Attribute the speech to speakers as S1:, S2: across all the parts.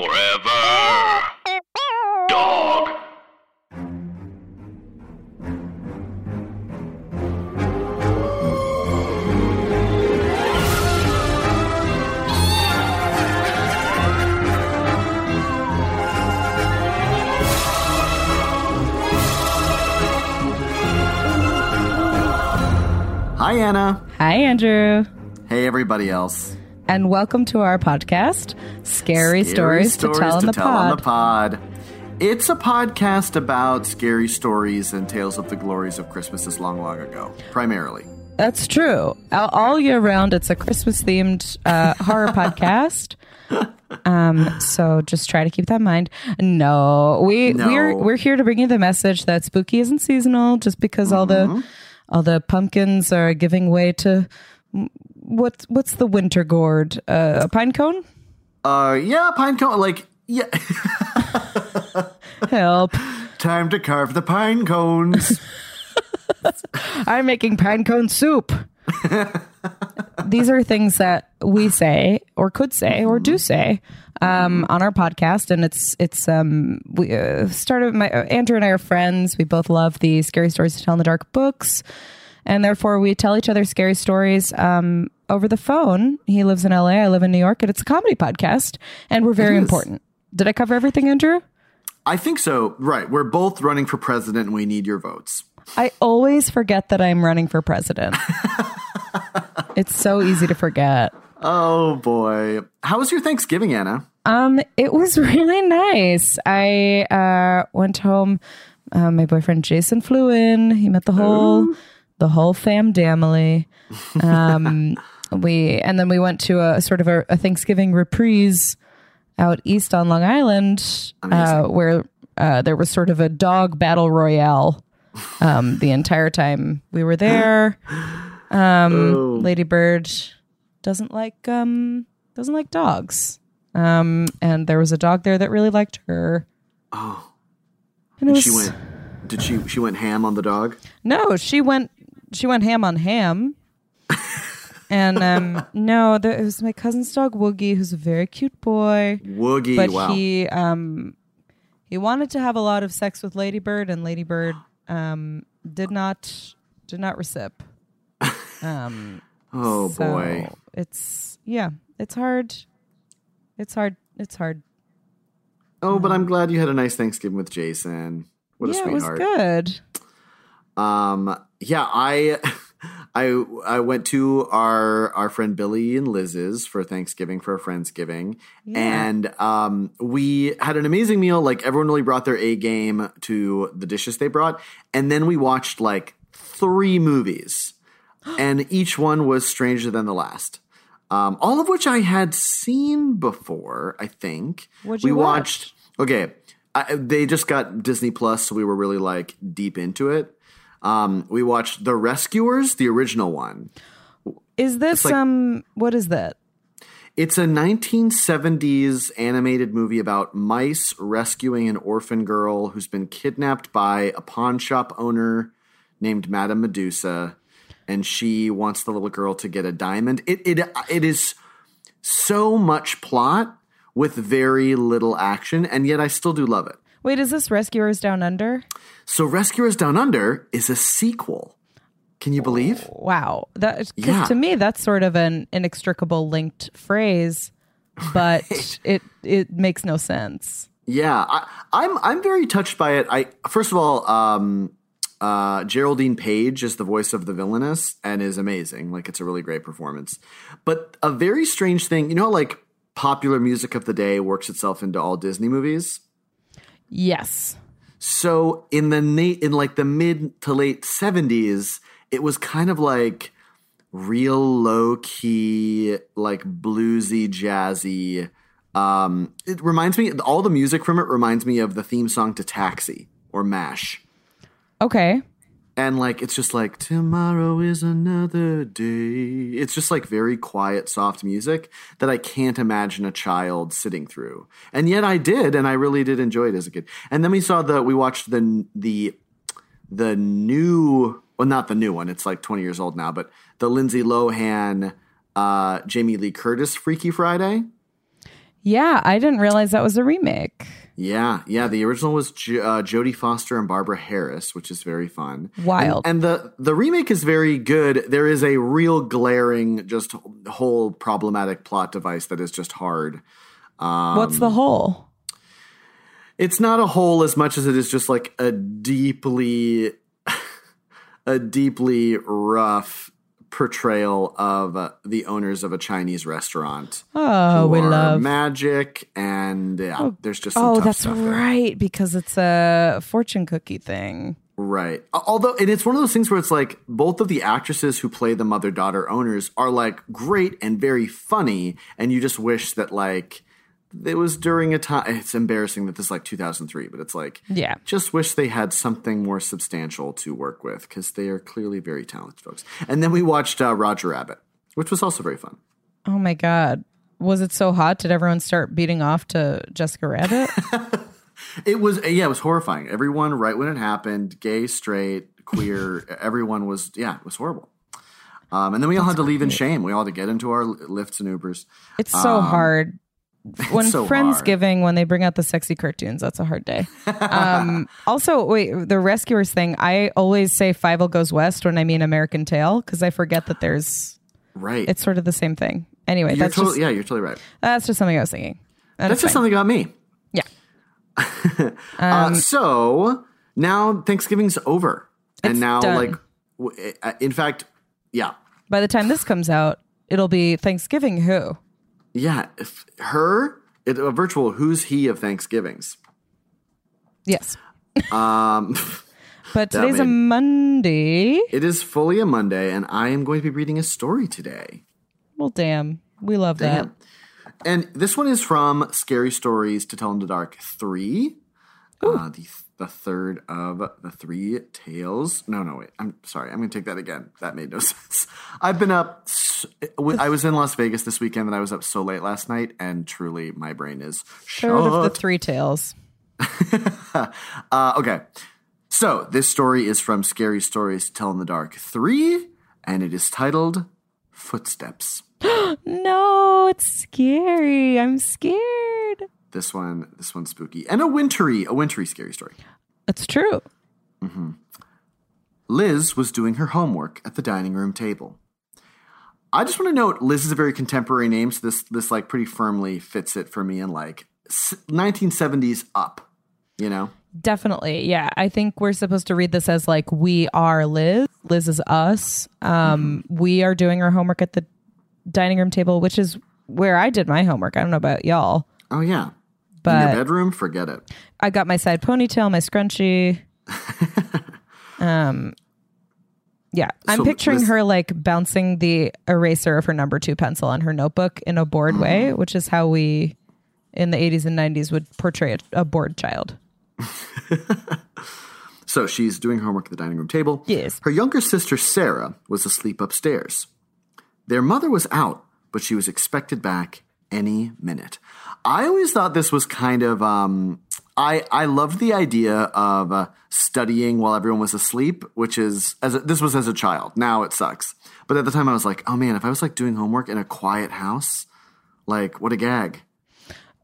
S1: Forever. Dog.
S2: Hi, Anna.
S3: Hi, Andrew.
S2: Hey, everybody else.
S3: And welcome to our podcast, Scary, Stories, to Tell, on, the pod.
S2: on the Pod. It's a podcast about scary stories and tales of the glories of Christmases long, long ago, primarily.
S3: That's true. All, all year round, it's a Christmas themed uh, horror podcast. Um, so just try to keep that in mind. No, we
S2: No.
S3: we're we're here to bring you the message that spooky isn't seasonal. Just because all
S2: Mm-hmm.
S3: the all the pumpkins are giving way to what what's the winter gourd? Uh, a pine cone?
S2: Uh, yeah, pine cone, like, yeah.
S3: Help!
S2: Time to carve the pine cones.
S3: I'm making pine cone soup. These are things that we say or could say or do say um, on our podcast, and it's it's um, we uh, started. My uh, Andrew and I are friends. We both love the scary stories to tell in the dark books, and therefore we tell each other scary stories um, over the phone. He lives in LA. I live in New York, and it's a comedy podcast, and we're very important. Did I cover everything, Andrew?
S2: I think so. Right. We're both running for president and we need your votes.
S3: I always forget that I'm running for president. it's so easy to forget.
S2: Oh, boy. How was your Thanksgiving, Anna?
S3: Um, it was really nice. I uh, went home. Uh, my boyfriend Jason flew in. He met the whole the whole fam family. Um, we and then we went to a sort of a, a Thanksgiving reprise out east on Long Island, uh, where uh, there was sort of a dog battle royale. Um, the entire time we were there, um, Lady Bird doesn't like um doesn't like dogs. Um, and there was a dog there that really liked her.
S2: Oh.
S3: And it was,
S2: She went, did she, she went ham on the dog?
S3: No, she went. She went ham on ham. and um, no, there, it was my cousin's dog Woogie, who's a very cute boy.
S2: Woogie.
S3: But
S2: wow.
S3: he um, he wanted to have a lot of sex with Ladybird, and Ladybird um, did not did not recip. Um,
S2: oh,
S3: so
S2: boy.
S3: it's yeah, it's hard. It's hard. It's hard.
S2: Oh, but I'm glad you had a nice Thanksgiving with Jason. What a
S3: yeah, it was good.
S2: Um, yeah, I, I, I went to our our friend Billy and Liz's for Thanksgiving for a friendsgiving, and um, we had an amazing meal. Like everyone really brought their A game to the dishes they brought, and then we watched like three movies, and each one was stranger than the last. Um, all of which I had seen before. I think
S3: What'd
S2: we
S3: you
S2: watched. Okay, I, they just got Disney Plus, so we were really like deep into it. Um, we watched The Rescuers, the original one.
S3: Is this
S2: like-
S3: um? What is that?
S2: It's a 1970s animated movie about mice rescuing an orphan girl who's been kidnapped by a pawn shop owner named Madame Medusa, and she wants the little girl to get a diamond. It it it is so much plot with very little action, and yet I still do love it.
S3: Wait, is this Rescuers Down Under?
S2: So Rescuers Down Under is a sequel. Can you believe?
S3: Wow, that
S2: Yeah.
S3: to me that's sort of an inextricable linked phrase, but it it makes no sense.
S2: Yeah, I, I'm I'm very touched by it. I first of all, um, uh, Geraldine Page is the voice of the villainess and is amazing. Like it's a really great performance. But a very strange thing, you know, like popular music of the day works itself into all Disney movies.
S3: Yes.
S2: So in the na- in like the mid to late seventies, it was kind of like real low key, like bluesy, jazzy. Um, it reminds me all the music from it reminds me of the theme song to Taxi or Mash.
S3: Okay.
S2: And like it's just like tomorrow is another day. It's just like very quiet, soft music that I can't imagine a child sitting through. And yet I did, and I really did enjoy it as a kid. And then we saw the we watched the the the new well not the new one, it's like 20 years old now, but the Lindsay Lohan uh Jamie Lee Curtis Freaky Friday.
S3: Yeah, I didn't realize that was a remake.
S2: Yeah, yeah. The original was J- uh, Jodie Foster and Barbara Harris, which is very fun.
S3: Wild.
S2: And, and the the remake is very good. There is a real glaring, just whole problematic plot device that is just hard.
S3: What's the hole?
S2: It's not a hole as much as it is just like a deeply, a deeply rough portrayal of uh, the owners of a Chinese restaurant.
S3: Oh, we love.
S2: magic, and yeah, there's just some
S3: Oh, that's right, because it's a fortune cookie thing.
S2: Right. Although, and it's one of those things where it's like both of the actresses who play the mother daughter owners are like great and very funny, and you just wish that like it was during a time. It's embarrassing that this is like 2003, but it's like
S3: Yeah.
S2: just wish they had something more substantial to work with because they are clearly very talented folks. And then we watched uh, Roger Rabbit, which was also very fun.
S3: Oh my god. Was it so hot? Did everyone start beating off to Jessica Rabbit?
S2: It was yeah, it was horrifying. Everyone, right when it happened, gay, straight, queer, everyone was yeah, it was horrible. Um, and then we all had to leave in shame. We all had to get into our Lyfts and Ubers.
S3: It's so hard. When
S2: Um, so hard.
S3: When they bring out the sexy cartoons, that's a hard day. Um, also, wait, the rescuers thing, I always say Fievel Goes West when I mean American Tail because I forget that there's,
S2: Right.
S3: it's sort of the same thing. Anyway,
S2: you're
S3: that's
S2: totally,
S3: just,
S2: yeah, you're totally right.
S3: that's just something I was thinking. And
S2: That's just
S3: fine.
S2: something about me.
S3: Yeah.
S2: uh, so now Thanksgiving's over, and now
S3: done.
S2: like, uh, in fact, yeah,
S3: By the time this comes out, it'll be Thanksgiving who?
S2: Yeah, if her it, a virtual who's he of Thanksgivings.
S3: Yes.
S2: Um,
S3: But today's a Monday.
S2: it is fully a Monday, and I am going to be reading a story today.
S3: Well, damn. We love that.
S2: And this one is from Scary Stories to Tell in the Dark 3. Uh, the, the third of the three tales. No, no, wait. I'm sorry. I'm going to take that again. That made no sense. I've been up. I was in Las Vegas this weekend and I was up so late last night, and truly my brain is
S3: Third of the three tales.
S2: Uh, okay. So this story is from Scary Stories to Tell in the Dark 3, and it is titled Footsteps.
S3: No, it's scary. I'm scared.
S2: This one, this one's spooky. And a wintry, a wintry scary story.
S3: That's true.
S2: Liz was doing her homework at the dining room table. I just want to note Liz is a very contemporary name, so this this like pretty firmly fits it for me in like 1970s up. You know,
S3: Definitely. Yeah. I think we're supposed to read this as like, we are Liz. Liz is us. Um, We are doing our homework at the dining room table, which is where I did my homework. I don't know about y'all,
S2: oh yeah, in your bedroom, forget it.
S3: I got my side ponytail, my scrunchie. um, yeah, I'm
S2: So
S3: picturing
S2: this-
S3: her like bouncing the eraser of her number two pencil on her notebook in a bored
S2: Mm-hmm.
S3: way, which is how we in the 80s and 90s would portray a, a bored child.
S2: So she's doing homework at the dining room table.
S3: Yes.
S2: Her younger sister Sarah was asleep upstairs. Their mother was out, but she was expected back any minute. I always thought this was kind of um I I loved the idea of uh, studying while everyone was asleep, which is as a, this was as a child. Now it sucks. But at the time I was like, "Oh man, if I was like doing homework in a quiet house, like what a gag."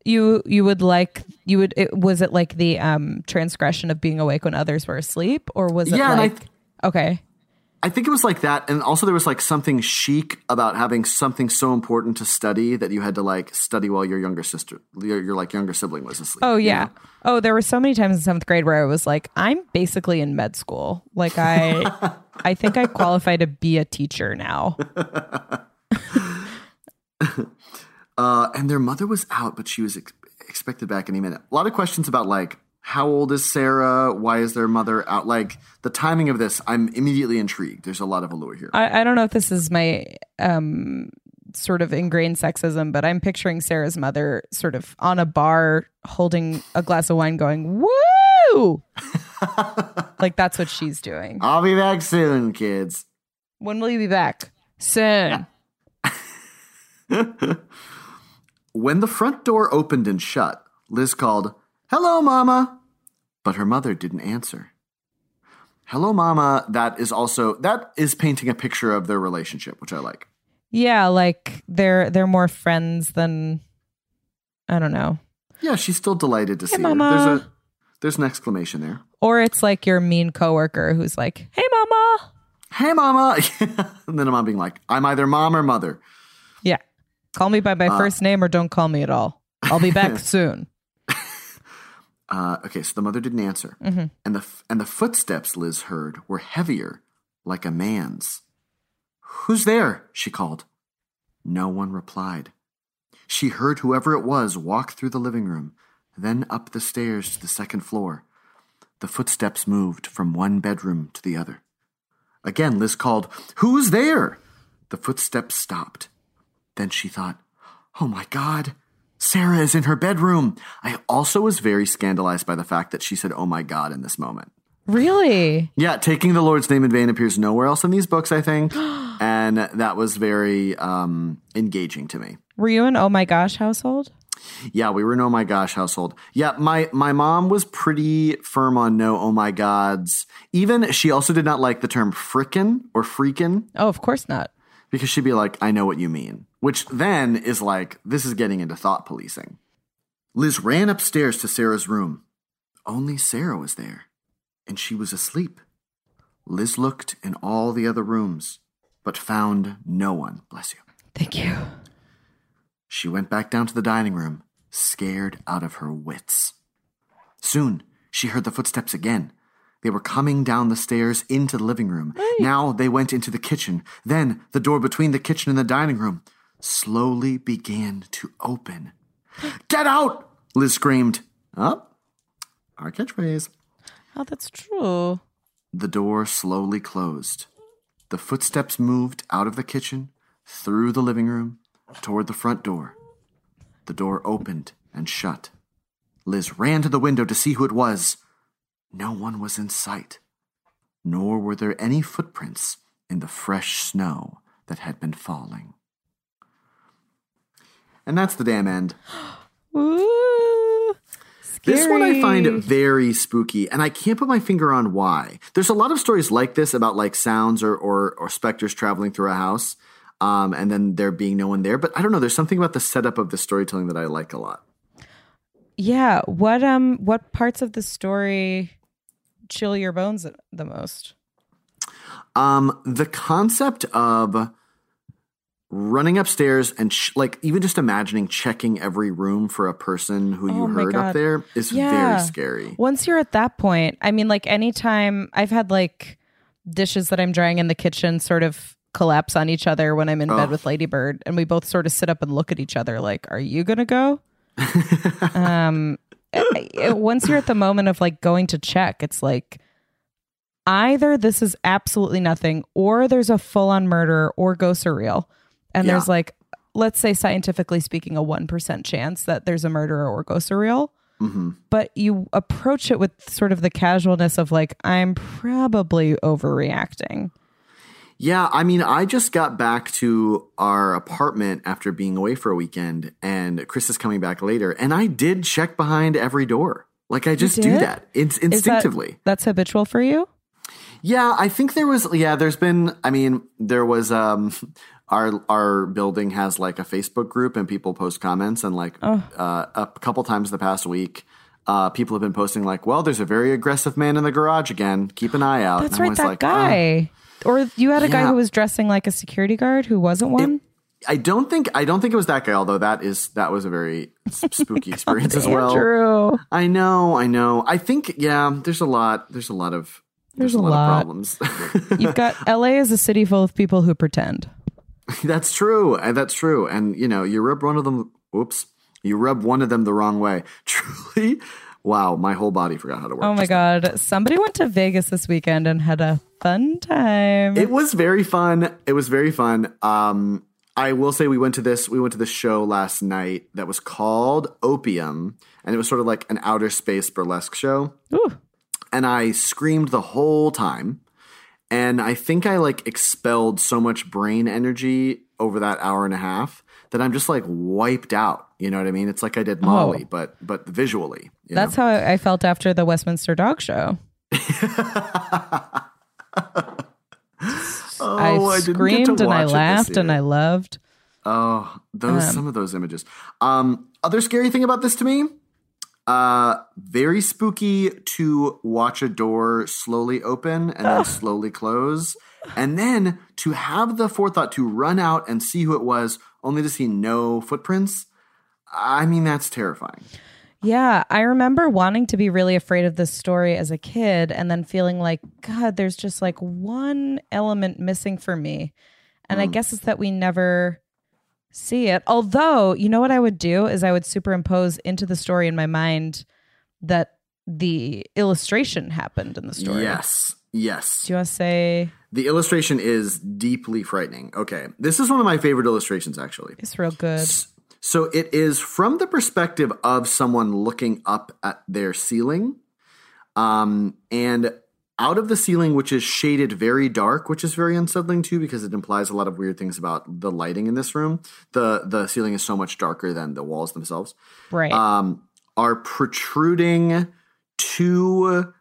S3: You you would like you would it, was it like the um transgression of being awake when others were asleep or was it
S2: Yeah,
S3: like
S2: th-
S3: okay
S2: I think it was like that, and also there was like something chic about having something so important to study that you had to like study while your younger sister, your, your like younger sibling was asleep.
S3: Oh
S2: you
S3: yeah.
S2: know?
S3: Oh, there were so many times in seventh grade where I was like, I'm basically in med school. Like I, I think I qualify to be a teacher now.
S2: Uh, and their mother was out, but she was ex- expected back any minute. A lot of questions about like how old is Sarah? Why is their mother out? Like the timing of this, I'm immediately intrigued. There's a lot of allure here.
S3: I, I don't know if this is my um sort of ingrained sexism, but I'm picturing Sarah's mother sort of on a bar holding a glass of wine, going woo, like that's what she's doing.
S2: I'll be back soon, kids.
S3: When will you be back? Soon.
S2: When the front door opened and shut, Liz called, Hello, Mama. But her mother didn't answer. Hello, Mama. That is also, that is painting a picture of their relationship, which I like.
S3: Yeah, like they're they're more friends than I don't know.
S2: Yeah, she's still delighted to see
S3: Mama.
S2: her. There's a there's an exclamation there.
S3: Or it's like your mean coworker who's like, "Hey, mama."
S2: Hey, mama! and then a mom being like, "I'm either mom or mother."
S3: Yeah. Call me by my
S2: Uh,
S3: first name or don't call me at all. I'll be back soon.
S2: Uh, okay, so the mother didn't answer,
S3: Mm-hmm.
S2: and the and the footsteps Liz heard were heavier, like a man's. Who's there? she called. No one replied. She heard whoever it was walk through the living room, then up the stairs to the second floor. The footsteps moved from one bedroom to the other. Again, Liz called, Who's there? The footsteps stopped. Then she thought, Oh my God, Sarah is in her bedroom. I also was very scandalized by the fact that she said, Oh my God, in this moment.
S3: Really?
S2: Yeah, taking the Lord's name in vain appears nowhere else in these books, I think. and that was very um, engaging to me.
S3: Were you an oh my gosh household?
S2: Yeah, we were an oh my gosh household. Yeah, my my mom was pretty firm on no oh my gods. Even she also did not like the term frickin' or freakin'
S3: Oh, of course not.
S2: because she'd be like, I know what you mean. Which then is like, this is getting into thought policing. Liz ran upstairs to Sarah's room. Only Sarah was there, and she was asleep. Liz looked in all the other rooms, but found no one. Bless you.
S3: Thank you.
S2: She went back down to the dining room, scared out of her wits. Soon, she heard the footsteps again. They were coming down the stairs into the living room. Now they went into the kitchen. Then the door between the kitchen and the dining room slowly began to open. Get out! Liz screamed. Up. our catchphrase.
S3: Oh, that's true.
S2: The door slowly closed. The footsteps moved out of the kitchen, through the living room, toward the front door. The door opened and shut. Liz ran to the window to see who it was. No one was in sight, nor were there any footprints in the fresh snow that had been falling. And that's the damn end.
S3: Ooh.
S2: This one I find very spooky, and I can't put my finger on why. There's a lot of stories like this about like sounds or or, or specters traveling through a house, um, and then there being no one there. But I don't know. There's something about the setup of the storytelling that I like a lot.
S3: Yeah. What um what parts of the story chill your bones the most?
S2: Um, the concept of running upstairs and sh- like even just imagining checking every room for a person who you
S3: Oh
S2: heard up there is
S3: Yeah.
S2: very scary.
S3: Once you're at that point, I mean like anytime I've had like dishes that I'm drying in the kitchen sort of collapse on each other when I'm in bed
S2: Oh.
S3: with Ladybird and we both sort of sit up and look at each other like, "Are you to go?" um I- I- once you're at the moment of like going to check, it's like either this is absolutely nothing or there's a full-on murder or ghosts are real. And
S2: Yeah.
S3: there's like let's say scientifically speaking a 1% chance that there's a murderer or ghosts are real
S2: hmm
S3: but you approach it with sort of the casualness of like i'm probably overreacting
S2: Yeah, I mean, I just got back to our apartment after being away for a weekend, and Chris is coming back later, and I did check behind every door. Like I just do that it's
S3: Is that-
S2: instinctively.
S3: that's habitual for you
S2: Yeah, I think there was. Yeah, there's been. I mean, there was. Um, our our building has like a Facebook group, and people post comments, and like
S3: Oh.
S2: uh, a couple times the past week, uh, people have been posting like, "Well, there's a very aggressive man in the garage again. Keep an eye out."
S3: that's
S2: And I
S3: right
S2: was
S3: that
S2: like, "Oh."
S3: guy or you had a guy who was dressing like a security guard who wasn't one
S2: I don't think I don't think it was that guy. Although that is that was a very spooky experience as well.
S3: Andrew.
S2: I know, I know. I think yeah. There's a lot. There's a lot of. There's,
S3: There's
S2: a
S3: a
S2: lot,
S3: lot.
S2: of problems.
S3: you've got la is a city full of people who pretend
S2: That's true. and That's true. And you know, you rub one of them. Oops, You rub one of them the wrong way. Truly. Wow. My whole body forgot how to work.
S3: oh my
S2: now.
S3: god somebody went to vegas this weekend and had a fun time
S2: It was very fun. It was very fun. Um, I will say we went to this. We went to this show last night that was called Opium, and it was sort of like an outer space burlesque show.
S3: Ooh.
S2: and I screamed the whole time. And I think I like expelled so much brain energy over that hour and a half that I'm just like wiped out. You know what I mean? It's like I did Molly, but but visually. you
S3: Oh. that's
S2: know?
S3: how I I felt after the westminster dog show
S2: oh,
S3: I
S2: didn't get to
S3: screamed and I
S2: it this
S3: laughed and. I loved.
S2: Oh, those some of those images. Um, other scary thing about this to me, uh, very spooky to watch a door slowly open and then slowly close, and then to have the forethought to run out and see who it was, only to see no footprints. I mean, that's terrifying.
S3: Yeah, I remember wanting to be really afraid of this story as a kid and then feeling like, God, there's just like one element missing for me. And I guess it's that we never see it. Although, you know what I would do is I would superimpose into the story in my mind that the illustration happened in the story.
S2: Yes, yes.
S3: Do you want to say
S2: The illustration is deeply frightening. Okay, this is one of my favorite illustrations, actually.
S3: it's real good?
S2: So it is from the perspective of someone looking up at their ceiling. Um, and out of the ceiling, which is shaded very dark, which is very unsettling too, because it implies a lot of weird things about the lighting in this room. The the ceiling is so much darker than the walls themselves.
S3: Right.
S2: Um, are protruding two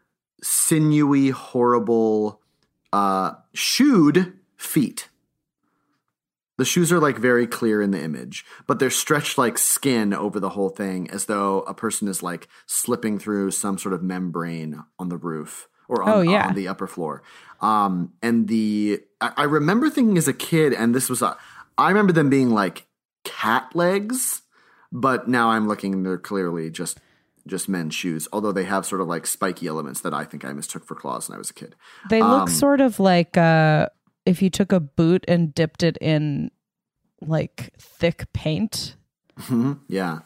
S2: sinewy, horrible, uh, shoed feet. The shoes are like very clear in the image, but they're stretched like skin over the whole thing, as though a person is like slipping through some sort of membrane on the roof or on,
S3: Oh, yeah.
S2: on the upper floor. Um, and the I, I remember thinking as a kid, and this was a, I remember them being like cat legs, but now I'm looking, they're clearly just just men's shoes. Although they have sort of like spiky elements that I think I mistook for claws when I was a kid.
S3: They look
S2: Um,
S3: sort of like uh, if you took a boot and dipped it in like thick paint.
S2: Mhm, yeah.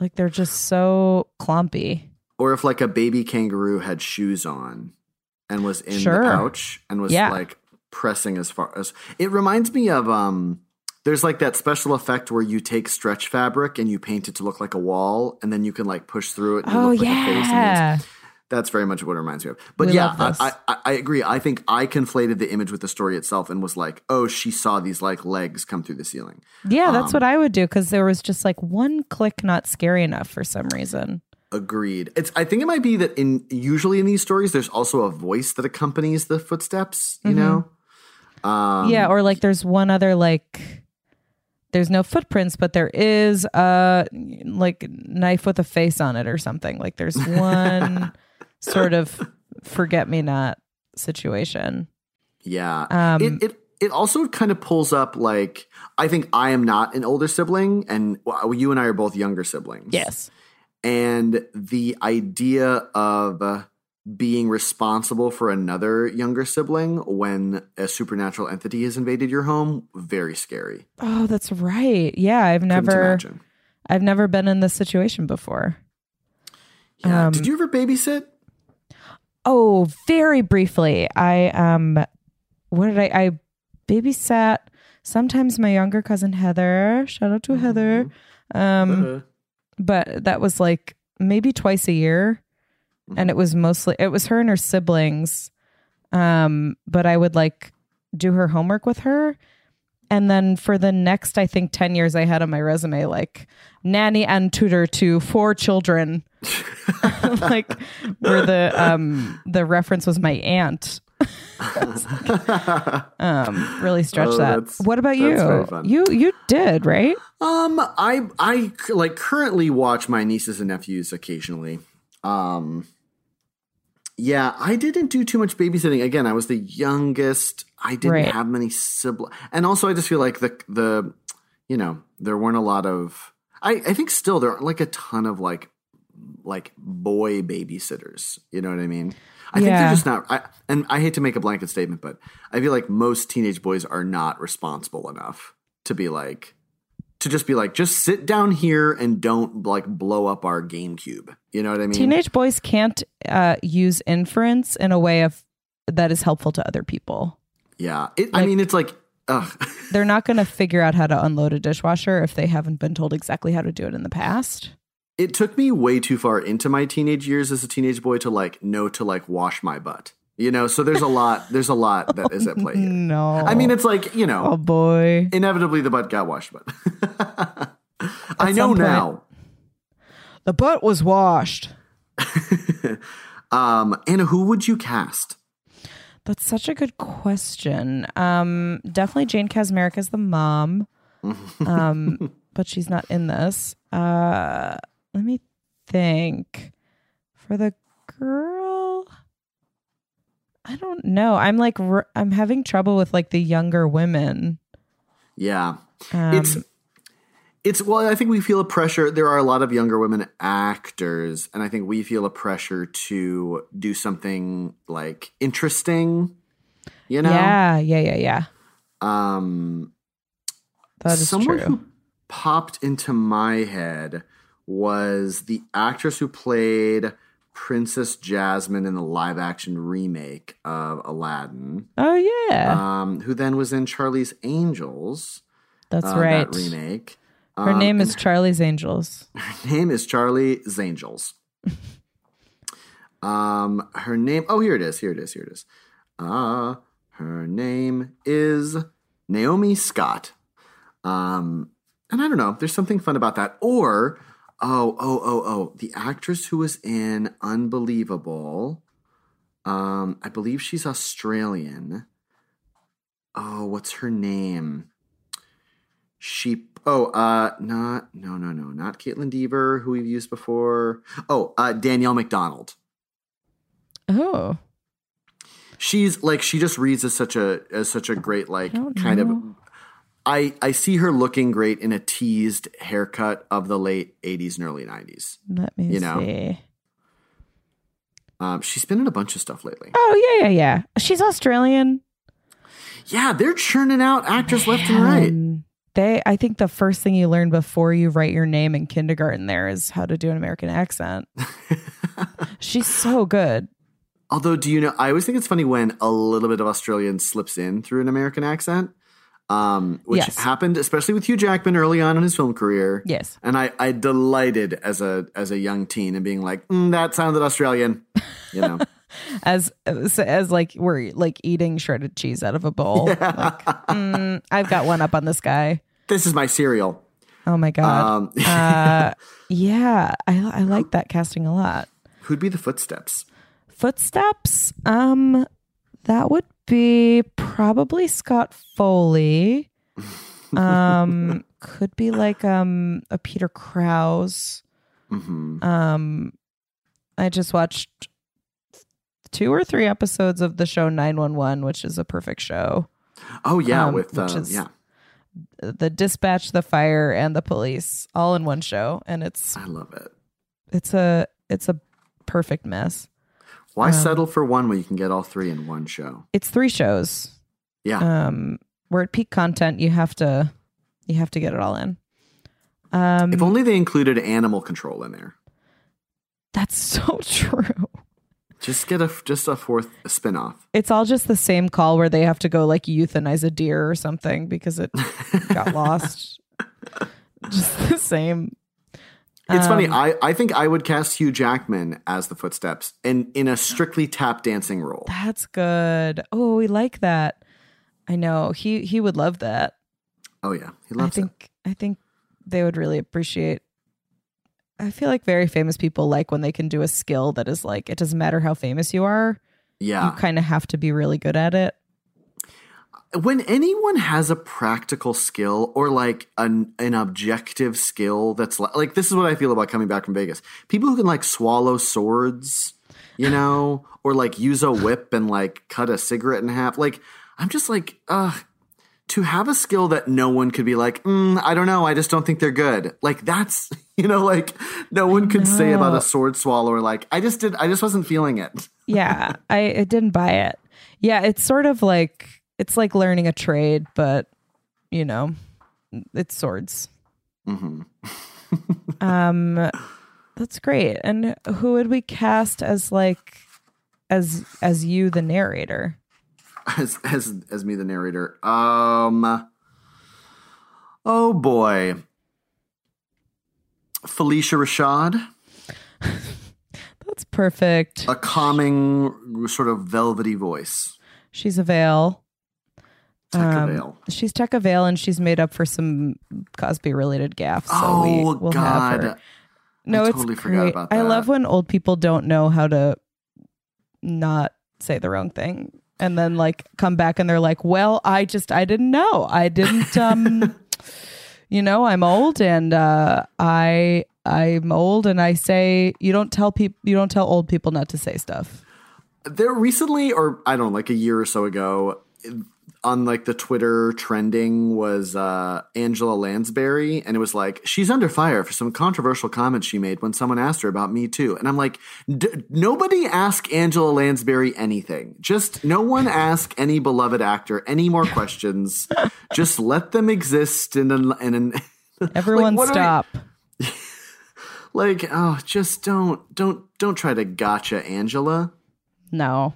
S3: Like they're just so clumpy.
S2: Or if like a baby kangaroo had shoes on and was in
S3: Sure.
S2: the pouch and was
S3: Yeah.
S2: like pressing as far as it reminds me of um there's like that special effect where you take stretch fabric and you paint it to look like a wall and then you can like push through it and
S3: Oh
S2: look like a face.
S3: Yeah.
S2: that's very much what it reminds me of. But
S3: We
S2: yeah. I, I, I agree. I think I conflated the image with the story itself and was like, oh, she saw these like legs come through the ceiling.
S3: Yeah,
S2: Um,
S3: that's what I would do because there was just like one click not scary enough for some reason.
S2: Agreed. It's. I think it might be that in usually in these stories, there's also a voice that accompanies the footsteps. You know. Um,
S3: yeah, or like there's one other like there's no footprints, but there is a like knife with a face on it or something. Like there's one sort of forget me not situation.
S2: Yeah.
S3: Um,
S2: it, it it also kind of pulls up like I think I am not an older sibling, and well, you and I are both younger siblings.
S3: Yes.
S2: And the idea of uh, being responsible for another younger sibling when a supernatural entity has invaded your home very scary.
S3: Oh, that's right. Yeah, I've
S2: Couldn't
S3: never
S2: imagine.
S3: I've never been in this situation before.
S2: Yeah.
S3: um,
S2: Did you ever babysit?
S3: Oh, very briefly. I um what did I I babysat sometimes my younger cousin Heather. Shout out to Heather. Um
S2: Uh,
S3: but that was like maybe twice a year and it was mostly it was her and her siblings. Um but I would like do her homework with her. And then for the next I think 10 years I had on my resume like nanny and tutor to four children. like where the um the reference was my aunt. Um really stretch
S2: Oh,
S3: that. What about you?
S2: that's very fun.
S3: You you did, right?
S2: Um, I I like currently watch my nieces and nephews occasionally. Um, yeah, I didn't do too much babysitting. Again, I was the youngest. I didn't
S3: Right.
S2: have many siblings, and also I just feel like the the you know there weren't a lot of. I I think still there aren't like a ton of like like boy babysitters. You know what I mean? I think they're just not. I, and I hate to make a blanket statement, but I feel like most teenage boys are not responsible enough to be like to just be like, just sit down here and don't like blow up our GameCube. You know what I mean?
S3: Teenage boys can't uh, use inference in a way of that is helpful to other people.
S2: yeah. It, I mean, it's like.
S3: They're not going to figure out how to unload a dishwasher if they haven't been told exactly how to do it in the past.
S2: It took me way too far into my teenage years as a teenage boy to like know to like wash my butt. You know, so there's a lot. There's a lot that is at play here.
S3: No.
S2: I mean, it's like you know,
S3: oh boy.
S2: inevitably the butt got washed, but I know now.
S3: The butt was washed.
S2: Um, Anna, who would you cast?
S3: That's such a good question. Um, definitely Jane Kaczmarek is the mom. um, but she's not in this. Uh, let me think. For the girl, I don't know. I'm like r- I'm having trouble with like the younger women.
S2: Yeah.
S3: Um,
S2: it's it's well i think we feel a pressure there are a lot of younger women actors and i think we feel a pressure to do something like interesting you know
S3: yeah, yeah, yeah, yeah.
S2: um
S3: That is
S2: someone
S3: true.
S2: who popped into my head was the actress who played princess jasmine in the live action remake of aladdin
S3: oh yeah,
S2: um who then was in charlie's angels
S3: that's
S2: uh,
S3: right.
S2: that remake
S3: Her
S2: Um,
S3: name is Charlie's Angels.
S2: Her name is Charlie's Angels. um, her name. Oh, here it is. Here it is. Here it is. Uh, her name is Naomi Scott. Um, and I don't know. There's something fun about that. Or oh, oh, oh, oh, the actress who was in Unbelievable. Um, I believe she's Australian. Oh, what's her name? She oh uh not no no no not Kaitlyn Dever who we've used before. Oh uh Danielle Macdonald.
S3: Oh,
S2: She's like she just reads as such a as such a great like kind of
S3: know.
S2: I I see her looking great in a teased haircut of the late 80s and early 90s.
S3: let me
S2: You know.
S3: see.
S2: Um she's been in a bunch of stuff lately.
S3: Oh yeah, yeah, yeah. She's Australian.
S2: Yeah, they're churning out actors left and right.
S3: They, I think the first thing you learn before you write your name in kindergarten there is how to do an American accent. She's so good.
S2: Although, do you know? I always think it's funny when a little bit of Australian slips in through an American accent, um, which
S3: Yes.
S2: happened especially with Hugh Jackman early on in his film career.
S3: Yes.
S2: and I, I delighted as a as a young teen and being like, mm, that sounded Australian, you know.
S3: As as, like we're like eating shredded cheese out of a bowl. Like, mm, I've got one up on this guy.
S2: this is my cereal.
S3: Oh my god.
S2: Um,
S3: uh, yeah, I I like that casting a lot.
S2: who'd be the footsteps?
S3: Footsteps. Um, that would be probably Scott Foley. Um, could be like um a Peter Krause.
S2: hmm
S3: Um, I just watched two or three episodes of the show 911, which is a perfect show.
S2: Oh yeah,
S3: Um,
S2: with uh,
S3: which is-
S2: yeah,
S3: The dispatch, the fire, and the police all in one show, and it's
S2: I love it.
S3: it's a it's a perfect mess.
S2: Why
S3: Um,
S2: settle for one when you can get all three in one show?
S3: It's three shows.
S2: Yeah,
S3: um we're at peak content you have to you have to get it all in um
S2: if only they included animal control in there.
S3: that's so true
S2: Just get a just a fourth spinoff.
S3: it's all just the same call where they have to go like euthanize a deer or something because it got lost just the same
S2: It's funny.
S3: Um,
S2: I, I think I would cast Hugh Jackman as the footsteps in, in a strictly tap dancing role.
S3: that's good oh we like that i know he he would love that
S2: Oh yeah, he
S3: i
S2: loves it.
S3: think i think they would really appreciate i feel like very famous people like when they can do a skill that is like it doesn't matter how famous you are
S2: Yeah, you
S3: kind of have to be really good at it.
S2: When anyone has a practical skill or like an an objective skill that's like, like this is what I feel about coming back from Vegas. People who can like swallow swords, you know, or like use a whip and like cut a cigarette in half. Like I'm just like, uh to have a skill that no one could be like, mm, I don't know, I just don't think they're good. Like that's you know, like no one could say about a sword swallower. Like I just did, I just wasn't feeling it.
S3: Yeah, I, I didn't buy it. Yeah, it's sort of like it's like learning a trade, but you know, it's swords.
S2: hmm
S3: Um, that's great. And who would we cast as like as as you, the narrator?
S2: as as as me the narrator. Um Oh boy. Phylicia Rashad,
S3: That's perfect.
S2: a calming sort of velvety voice.
S3: She's a veil.
S2: Tekka
S3: Um,
S2: Vale.
S3: She's Tekka Vale, and she's made up for some Cosby related gaffes. So
S2: oh
S3: we, we'll have her.
S2: god.
S3: No,
S2: I
S3: it's
S2: totally forgot
S3: great. I love when old people don't know how to not say the wrong thing and then like come back and they're like, "Well, I just I didn't know. I didn't um you know, I'm old and uh, I I'm old and I say you don't tell people you don't tell old people not to say stuff.
S2: There recently, or I don't know, like a year or so ago, on like the Twitter trending was uh, Angela Lansbury, and it was like she's under fire for some controversial comments she made when someone asked her about Me Too, and I'm like, nobody ask Angela Lansbury anything. Just no one ask any beloved actor any more questions. Just let them exist in an in an.
S3: Everyone
S2: are-
S3: stop.
S2: Like, oh, just don't don't don't try to gotcha Angela.
S3: No.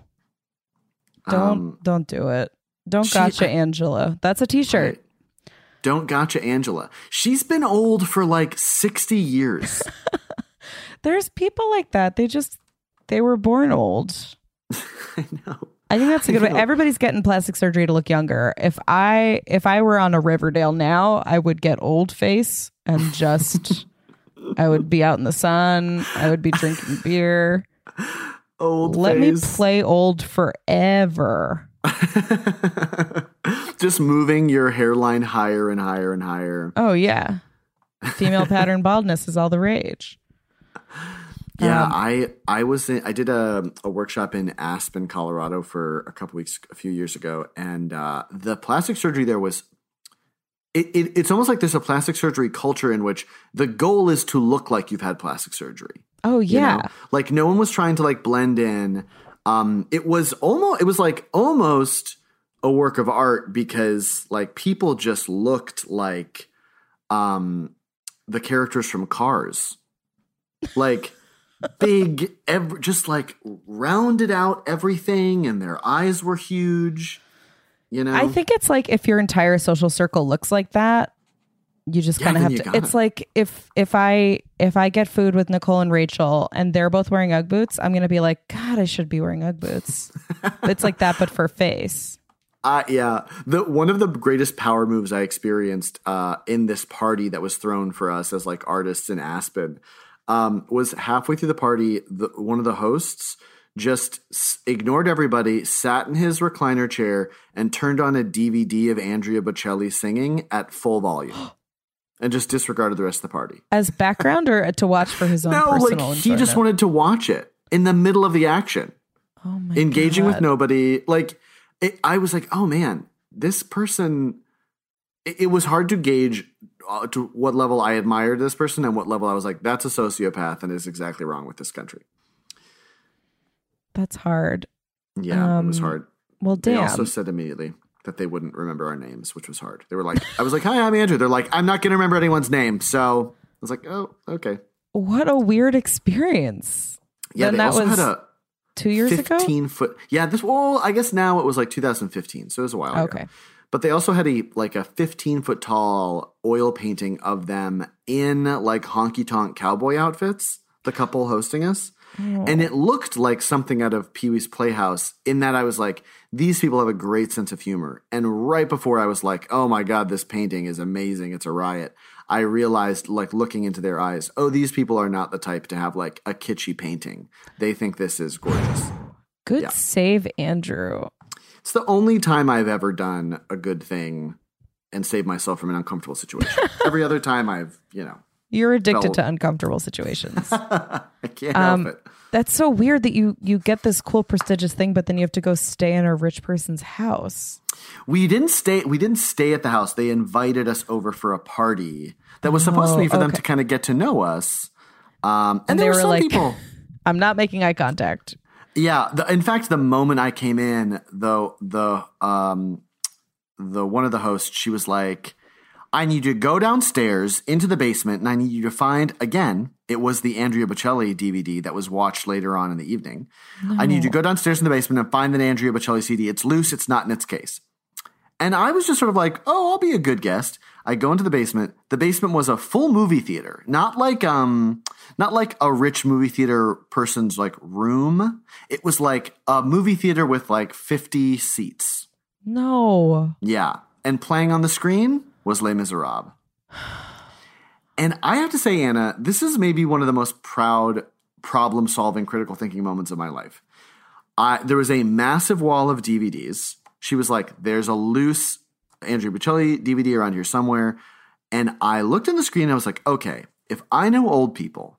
S3: Don't
S2: Um,
S3: don't do it. Don't
S2: she-
S3: gotcha Angela. That's a t-shirt.
S2: Don't gotcha Angela. She's been old for like 60 years.
S3: There's people like that. They just they were born old.
S2: I know.
S3: I think that's a good way. Everybody's getting plastic surgery to look younger. If I if I were on a Riverdale now, I would get old face and just I would be out in the sun. I would be drinking beer.
S2: Old
S3: Let me play old forever.
S2: Just moving your hairline higher and higher and higher.
S3: Oh yeah. Female pattern baldness is all the rage.
S2: Yeah,
S3: Um,
S2: I I was in, I did a, a workshop in Aspen, Colorado for a couple weeks a few years ago, and uh, the plastic surgery there was. It, it, it's almost like there's a plastic surgery culture in which the goal is to look like you've had plastic surgery.
S3: Oh
S2: you
S3: yeah.
S2: know? like no one was trying to like blend in. Um, it was almost it was like almost a work of art because like people just looked like um the characters from Cars, like big, ev- just like rounded out everything, and their eyes were huge. You know,
S3: I think it's like if your entire social circle looks like that, you just
S2: Yeah,
S3: kind of have to. It's
S2: it.
S3: like if if I if I get food with Nicole and Rachel and they're both wearing UGG boots, I'm gonna be like, God, I should be wearing UGG boots. it's like that, but for face.
S2: Uh, yeah, the one of the greatest power moves I experienced uh, in this party that was thrown for us as like artists in Aspen um, was halfway through the party. The, one of the hosts just s- ignored everybody, sat in his recliner chair, and turned on a DVD of Andrea Bocelli singing at full volume, and just disregarded the rest of the party.
S3: As background or to watch for his own
S2: No, like he just wanted to watch it in the middle of the action
S3: oh my
S2: engaging with nobody. Like it, I was like, oh man, this person. It, it was hard to gauge uh, to what level I admired this person and what level I was like, that's a sociopath and is exactly wrong with this country.
S3: That's hard.
S2: Yeah, it was
S3: Um,
S2: hard.
S3: Well,
S2: They
S3: damn.
S2: also said immediately that they wouldn't remember our names, which was hard. They were like, I was like, hi, I'm Andrew. They're like, I'm not going to remember anyone's name. So I was like, oh, okay.
S3: what a weird experience.
S2: Yeah,
S3: Then
S2: they
S3: that
S2: also
S3: was
S2: had a
S3: Two years ago.
S2: 15 foot. Yeah, this. Well, I guess now it was like 2015, so it was a while ago.
S3: Okay.
S2: But they also had a like a 15 foot tall oil painting of them in like honky tonk cowboy outfits. The couple hosting us, And it looked like something out of Pee Wee's Playhouse. In that, I was like, these people have a great sense of humor. And right before I was like, oh my god, this painting is amazing. It's a riot. I realized, like looking into their eyes, oh, these people are not the type to have like a kitschy painting. They think this is gorgeous.
S3: Good
S2: Yeah.
S3: save, Andrew.
S2: It's the only time I've ever done a good thing and saved myself from an uncomfortable situation. Every other time I've, you know,
S3: You're addicted to uncomfortable situations.
S2: I can't
S3: Um,
S2: help it.
S3: That's so weird that you you get this cool prestigious thing, but then you have to go stay in a rich person's house.
S2: We didn't stay we didn't stay at the house. They invited us over for a party that was supposed to
S3: Oh,
S2: be for them to kind of get to know us. Um, and,
S3: And
S2: there
S3: they
S2: were
S3: were
S2: some
S3: like-
S2: people.
S3: I'm not making eye contact.
S2: Yeah, the, in fact, the moment I came in, though, the um, the one of the hosts, she was like, "I need you to go downstairs into the basement, and I need you to find again." It was the Andrea Bocelli DVD that was watched later on in the evening. I need you to go downstairs in the basement and find the Andrea Bocelli CD. It's loose. It's not in its case. And I was just sort of like, "Oh, I'll be a good guest." I go into the basement. The basement was a full movie theater, not like um, not like a rich movie theater person's like room. It was like a movie theater with like fifty seats.
S3: No.
S2: Yeah, and playing on the screen was Les Miserables. And I have to say, Anna, this is maybe one of the most proud problem solving critical thinking moments of my life. I, there was a massive wall of DVDs. She was like, there's a loose Andrew Bocelli DVD around here somewhere. And I looked on the screen and I was like, okay, if I know old people,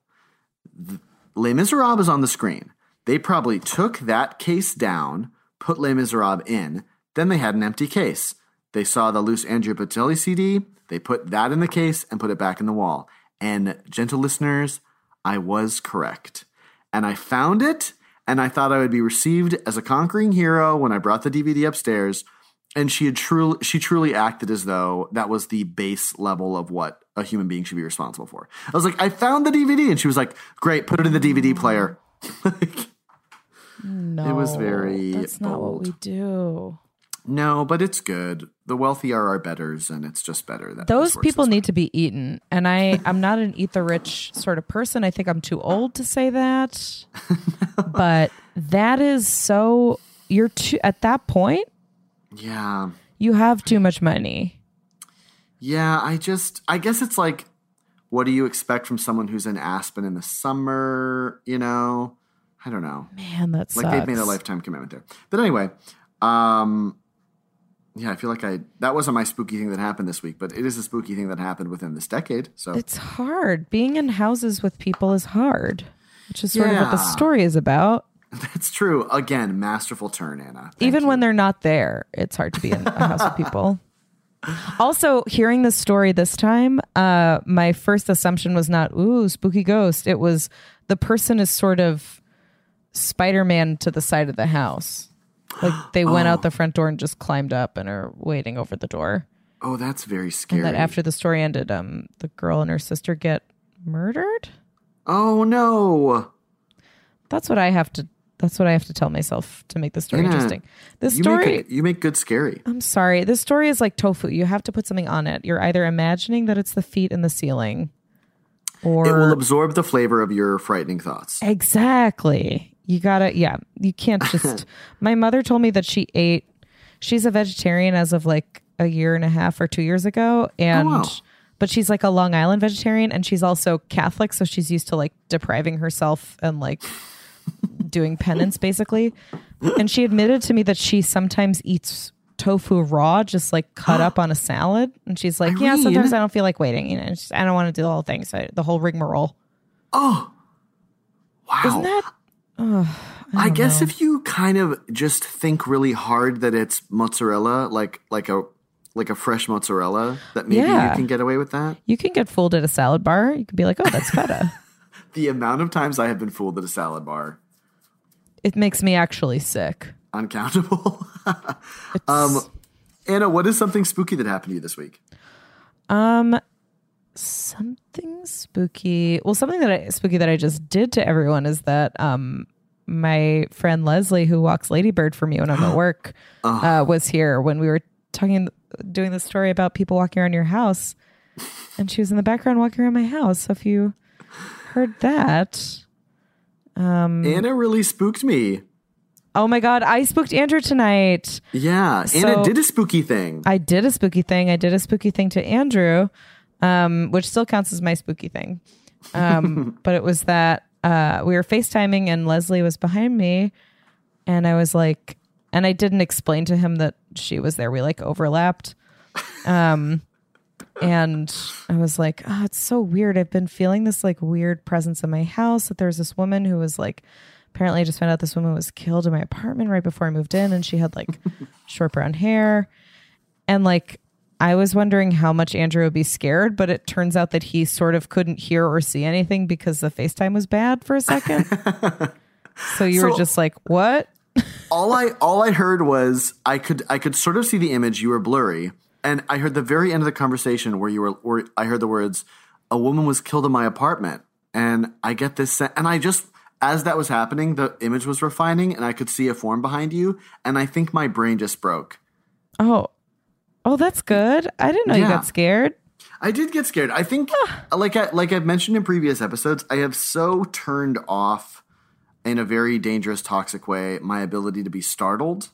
S2: Les Miserables is on the screen. They probably took that case down, put Les Miserables in, then they had an empty case. They saw the loose Andrea Bocelli CD, they put that in the case and put it back in the wall. And gentle listeners, I was correct. And I found it, and I thought I would be received as a conquering hero when I brought the DVD upstairs. And she had truly, she truly acted as though that was the base level of what a human being should be responsible for. I was like, I found the DVD, and she was like, "Great, put it in the DVD player."
S3: No, it
S2: was very
S3: That's not what we do.
S2: No, but it's good. The wealthy are our betters, and it's just better that
S3: Those people need to be eaten, and I I'm not an eat the rich sort of person. I think I'm too old to say that, but that is so. You're too at that point.
S2: Yeah,
S3: You have too much money.
S2: yeah. I just, I guess it's like, what do you expect from someone who's in Aspen in the summer? You know, I don't know.
S3: Man, that sucks.
S2: Like they've made a lifetime commitment there. But anyway, um, yeah, I feel like I that wasn't my spooky thing that happened this week, but it is a spooky thing that happened within this decade. So
S3: It's hard. Being in houses with people is hard, which is sort of what the story is about.
S2: that's true. Again, masterful turn, Anna. Thank
S3: Even
S2: you.
S3: when they're not there, it's hard to be in a house with people. Also, hearing the story this time, uh, my first assumption was not "ooh, spooky ghost." It was the person is sort of Spider-Man to the side of the house. Like they went
S2: Oh.
S3: out the front door and just climbed up and are waiting over the door.
S2: oh, that's very scary.
S3: And that after the story ended, um, the girl and her sister get murdered.
S2: oh no,
S3: That's what I have to. That's what I have to tell myself to make the story
S2: Anna,
S3: interesting. The
S2: you
S3: story.
S2: make a, you make good scary.
S3: I'm sorry. This story is like tofu. You have to put something on it. You're either imagining that it's the feet in the ceiling, or
S2: It will absorb the flavor of your frightening thoughts.
S3: exactly. You gotta. Yeah, you can't just. my mother told me that she ate. She's a vegetarian as of like a year and a half or two years ago, oh, and.
S2: wow.
S3: But she's like a Long Island vegetarian and she's also Catholic. So she's used to like depriving herself and like doing penance basically. And she admitted to me that she sometimes eats tofu raw, just like cut up on a salad. And she's like, Yeah,
S2: Irene?
S3: sometimes I don't feel like waiting. You know, I don't want to do the whole thing. So the whole rigmarole.
S2: Oh, wow.
S3: Isn't that?
S2: I, guess if you kind of just think really hard that it's mozzarella, like like a like a fresh mozzarella, that maybe
S3: Yeah.
S2: you can get away with that.
S3: You can get fooled at a salad bar. You could be like, Oh, that's feta.
S2: The amount of times I have been fooled at a salad bar,
S3: it makes me actually sick.
S2: Uncountable. Um, Anna, what is something spooky that happened to you this week?
S3: Um, something spooky. Well, something that I, spooky that I just did to everyone is that um, my friend Leslie, who walks Ladybird for me when I'm at work, uh, was here when we were talking, doing the story about people walking around your house, and she was in the background walking around my house. So if you heard that, um,
S2: Anna really spooked me.
S3: Oh my god, I spooked Andrew tonight.
S2: Yeah,
S3: So-
S2: Anna did a spooky thing.
S3: I did a spooky thing. I did a spooky thing to Andrew, um, which still counts as my spooky thing. Um, but it was that uh, we were FaceTiming and Leslie was behind me, and I was like, and I didn't explain to him that she was there. We like overlapped. Um, and I was like, oh, it's so weird. I've been feeling this like weird presence in my house that there's this woman who was like, apparently I just found out this woman was killed in my apartment right before I moved in and she had like short brown hair. And like, I was wondering how much Andrew would be scared, but it turns out that he sort of couldn't hear or see anything because the FaceTime was bad for a second. so you were just like, what?
S2: all I all I heard was I could I could sort of see the image. You were blurry, and I heard the very end of the conversation where you were. Where I heard the words, "A woman was killed in my apartment," and I get this, and I just as that was happening, the image was refining, and I could see a form behind you, and I think my brain just broke.
S3: Oh, oh, that's good. I didn't know you got scared.
S2: I did get scared. I think, like I like I've mentioned in previous episodes, I have so turned off in a very dangerous, toxic way my ability to be startled.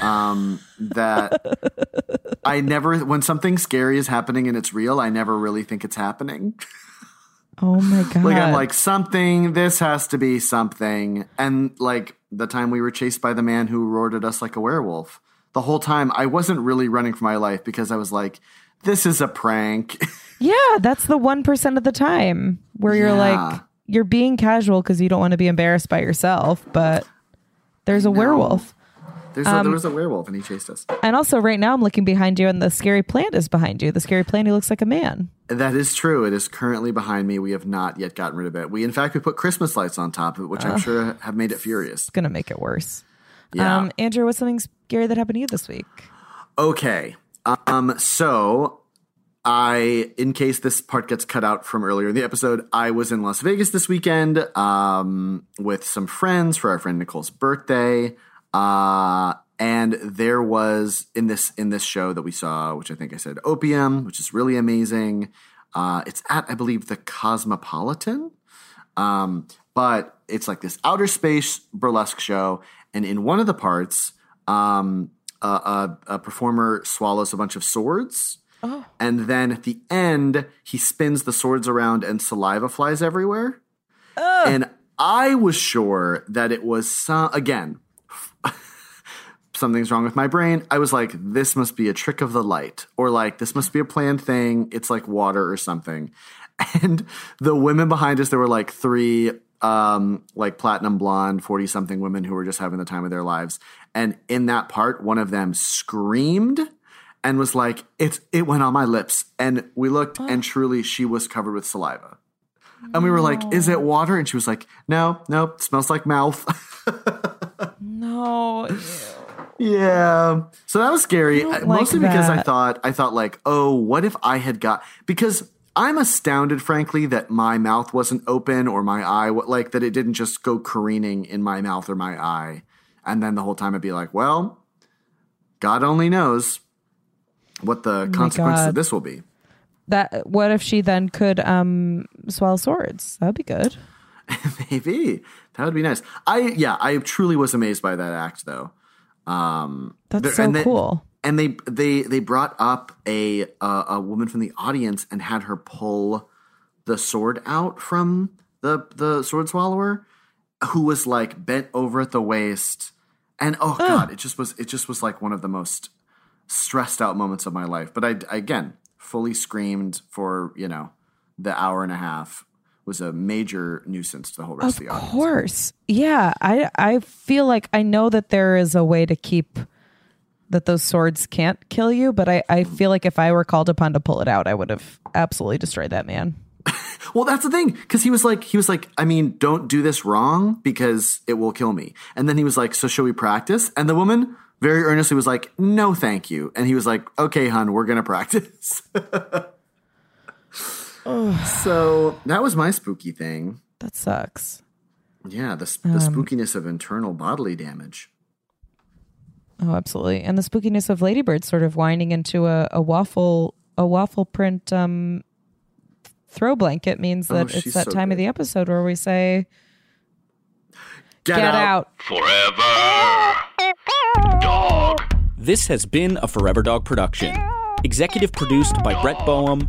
S2: Um, that I never, when something scary is happening and it's real, I never really think it's happening.
S3: Oh my god!
S2: Like I'm like something. This has to be something. And like the time we were chased by the man who roared at us like a werewolf. The whole time I wasn't really running for my life because I was like, this is a prank.
S3: Yeah, that's the 1% of the time where you're
S2: Yeah.
S3: like, you're being casual because you don't want to be embarrassed by yourself, but there's a werewolf.
S2: There's a, there was a werewolf and he chased us.
S3: And also, right now, I'm looking behind you, and the scary plant is behind you. The scary plant, he looks like a man.
S2: That is true. It is currently behind me. We have not yet gotten rid of it. We, in fact, we put Christmas lights on top of it, which I'm sure have made it furious.
S3: It's going to make it worse.
S2: Yeah.
S3: Um, Andrew, what's something scary that happened to you this week?
S2: Okay. Um, so I, in case this part gets cut out from earlier in the episode, I was in Las Vegas this weekend um, with some friends for our friend Nicole's birthday. Uh, and there was in this in this show that we saw, which I think I said Opium, which is really amazing. Uh, it's at I believe the Cosmopolitan. Um, but it's like this outer space burlesque show, and in one of the parts, um, a, a, a performer swallows a bunch of swords, and then at the end, he spins the swords around, and saliva flies everywhere. And I was sure that it was some again. Something's wrong with my brain. I was like, this must be a trick of the light, or like, this must be a planned thing. It's like water or something. And the women behind us, there were like three um like platinum blonde 40 something women who were just having the time of their lives and in that part one of them screamed and was like it's it went on my lips and we looked and truly she was covered with saliva and we were like is it water and she was like no no it smells like mouth
S3: No.
S2: Yeah. So that was scary.
S3: like
S2: Mostly because I thought I thought like, oh, what if I had got because I'm astounded, frankly, that my mouth wasn't open or my eye like that it didn't just go careening in my mouth or my eye, and then the whole time I'd be like, well, God only knows what the consequences of this will be.
S3: That what if she then could um swallow swords? That'd be good.
S2: Maybe that would be nice. I yeah, I truly was amazed by that act though. Um,
S3: That's so
S2: and
S3: cool.
S2: and they they they brought up a uh, a woman from the audience and had her pull the sword out from the the sword swallower who was like bent over at the waist. And oh god it just was it just was like one of the most stressed out moments of my life. But i again fully screamed for you know the hour and a half was a major nuisance to the whole rest of,
S3: Of
S2: the audience Of
S3: course. Yeah. I I feel like I know that there is a way to keep that those swords can't kill you, but I, I feel like if I were called upon to pull it out, I would have absolutely destroyed that man.
S2: Well, that's the thing, because he was like, he was like, I mean, don't do this wrong because it will kill me. And then he was like, so shall we practice? And the woman very earnestly was like, no, thank you. And he was like, okay, hun, we're gonna practice. so that was my spooky thing.
S3: That sucks.
S2: Yeah, the, the spookiness of internal bodily damage.
S3: Oh, absolutely. And the spookiness of Ladybird sort of winding into a, a waffle a waffle print um throw blanket means that
S2: she's
S3: it's that
S2: so
S3: time of the episode where we say
S2: Get,
S3: get out.
S1: Forever. Dog.
S4: This has been a Forever Dog production. Executive produced by Brett Boehm,